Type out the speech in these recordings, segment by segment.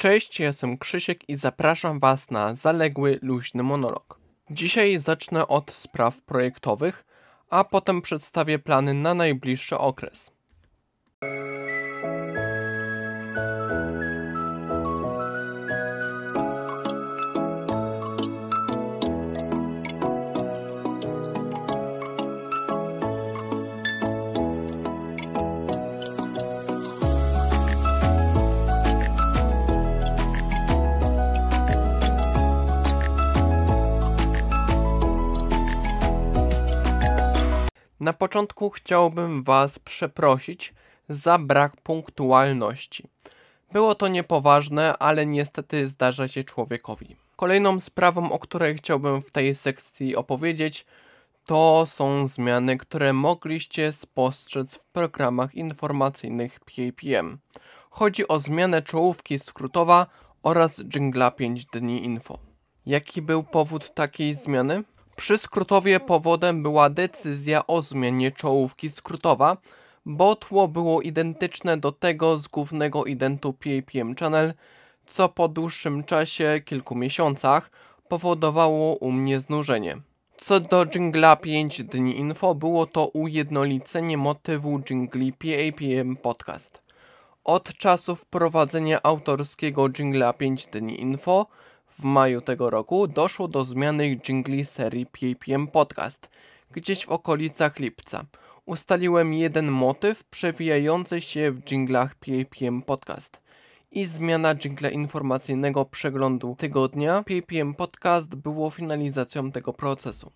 Cześć, jestem Krzysiek i zapraszam Was na zaległy, luźny monolog. Dzisiaj zacznę od spraw projektowych, a potem przedstawię plany na najbliższy okres. Na początku chciałbym Was przeprosić za brak punktualności. Było to niepoważne, ale niestety zdarza się człowiekowi. Kolejną sprawą, o której chciałbym w tej sekcji opowiedzieć, to są zmiany, które mogliście spostrzec w programach informacyjnych PAPM. Chodzi o zmianę czołówki skrótowa oraz jingla 5 dni info. Jaki był powód takiej zmiany? Przy skrótowie powodem była decyzja o zmianie czołówki skrótowa, bo tło było identyczne do tego z głównego identu PAPM Channel, co po dłuższym czasie, kilku miesiącach, powodowało u mnie znużenie. Co do jingla 5 dni info, było to ujednolicenie motywu jingli PAPM Podcast. Od czasu wprowadzenia autorskiego jingla 5 dni info w maju tego roku doszło do zmiany jingli serii PAPM Podcast, gdzieś w okolicach lipca. Ustaliłem jeden motyw przewijający się w jinglach PAPM Podcast i zmiana jingla informacyjnego przeglądu tygodnia PAPM Podcast było finalizacją tego procesu.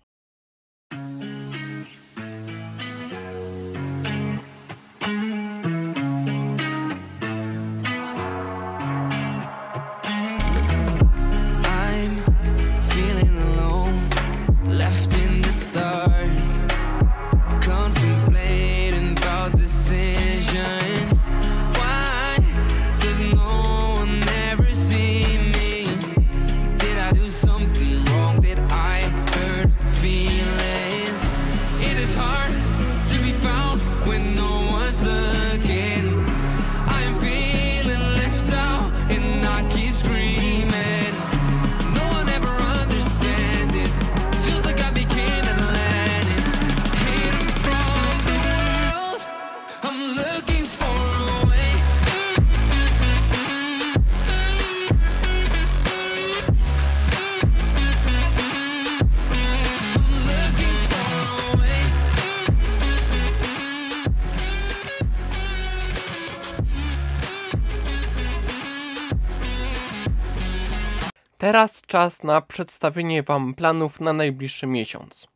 Teraz czas na przedstawienie Wam planów na najbliższy miesiąc.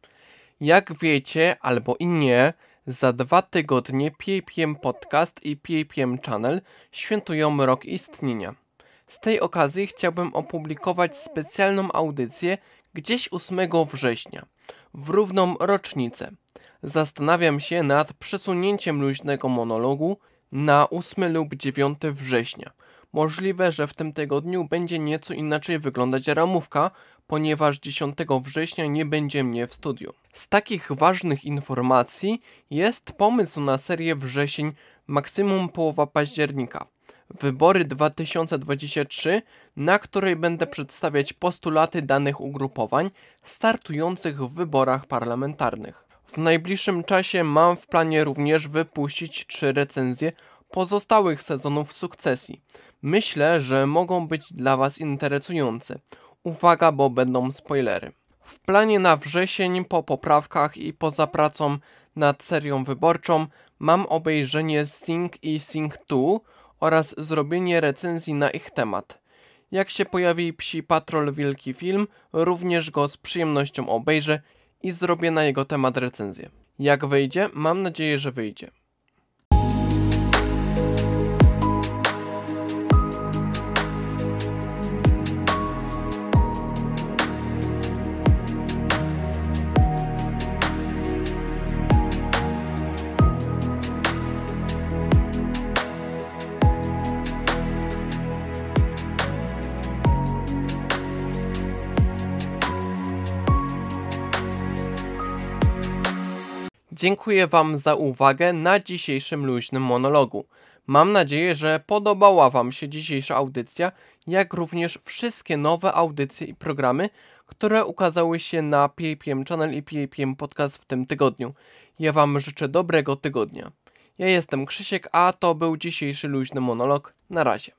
Jak wiecie, albo i nie, za dwa tygodnie PAPM Podcast i PAPM Channel świętują rok istnienia. Z tej okazji chciałbym opublikować specjalną audycję gdzieś 8 września, w równą rocznicę. Zastanawiam się nad przesunięciem luźnego monologu na 8 lub 9 września. Możliwe, że w tym tygodniu będzie nieco inaczej wyglądać ramówka, ponieważ 10 września nie będzie mnie w studiu. Z takich ważnych informacji jest pomysł na serię wrzesień, maksimum połowa października. Wybory 2023, na której będę przedstawiać postulaty danych ugrupowań startujących w wyborach parlamentarnych. W najbliższym czasie mam w planie również wypuścić trzy recenzje pozostałych sezonów sukcesji. Myślę, że mogą być dla Was interesujące. Uwaga, bo będą spoilery. W planie na wrzesień, po poprawkach i poza pracą nad serią wyborczą, mam obejrzenie Sing i Sing 2 oraz zrobienie recenzji na ich temat. Jak się pojawi Psi Patrol Wielki Film, również go z przyjemnością obejrzę i zrobię na jego temat recenzję. Jak wyjdzie? Mam nadzieję, że wyjdzie. Dziękuję Wam za uwagę na dzisiejszym luźnym monologu. Mam nadzieję, że podobała Wam się dzisiejsza audycja, jak również wszystkie nowe audycje i programy, które ukazały się na PAPM Channel i PAPM Podcast w tym tygodniu. Ja Wam życzę dobrego tygodnia. Ja jestem Krzysiek, a to był dzisiejszy luźny monolog. Na razie.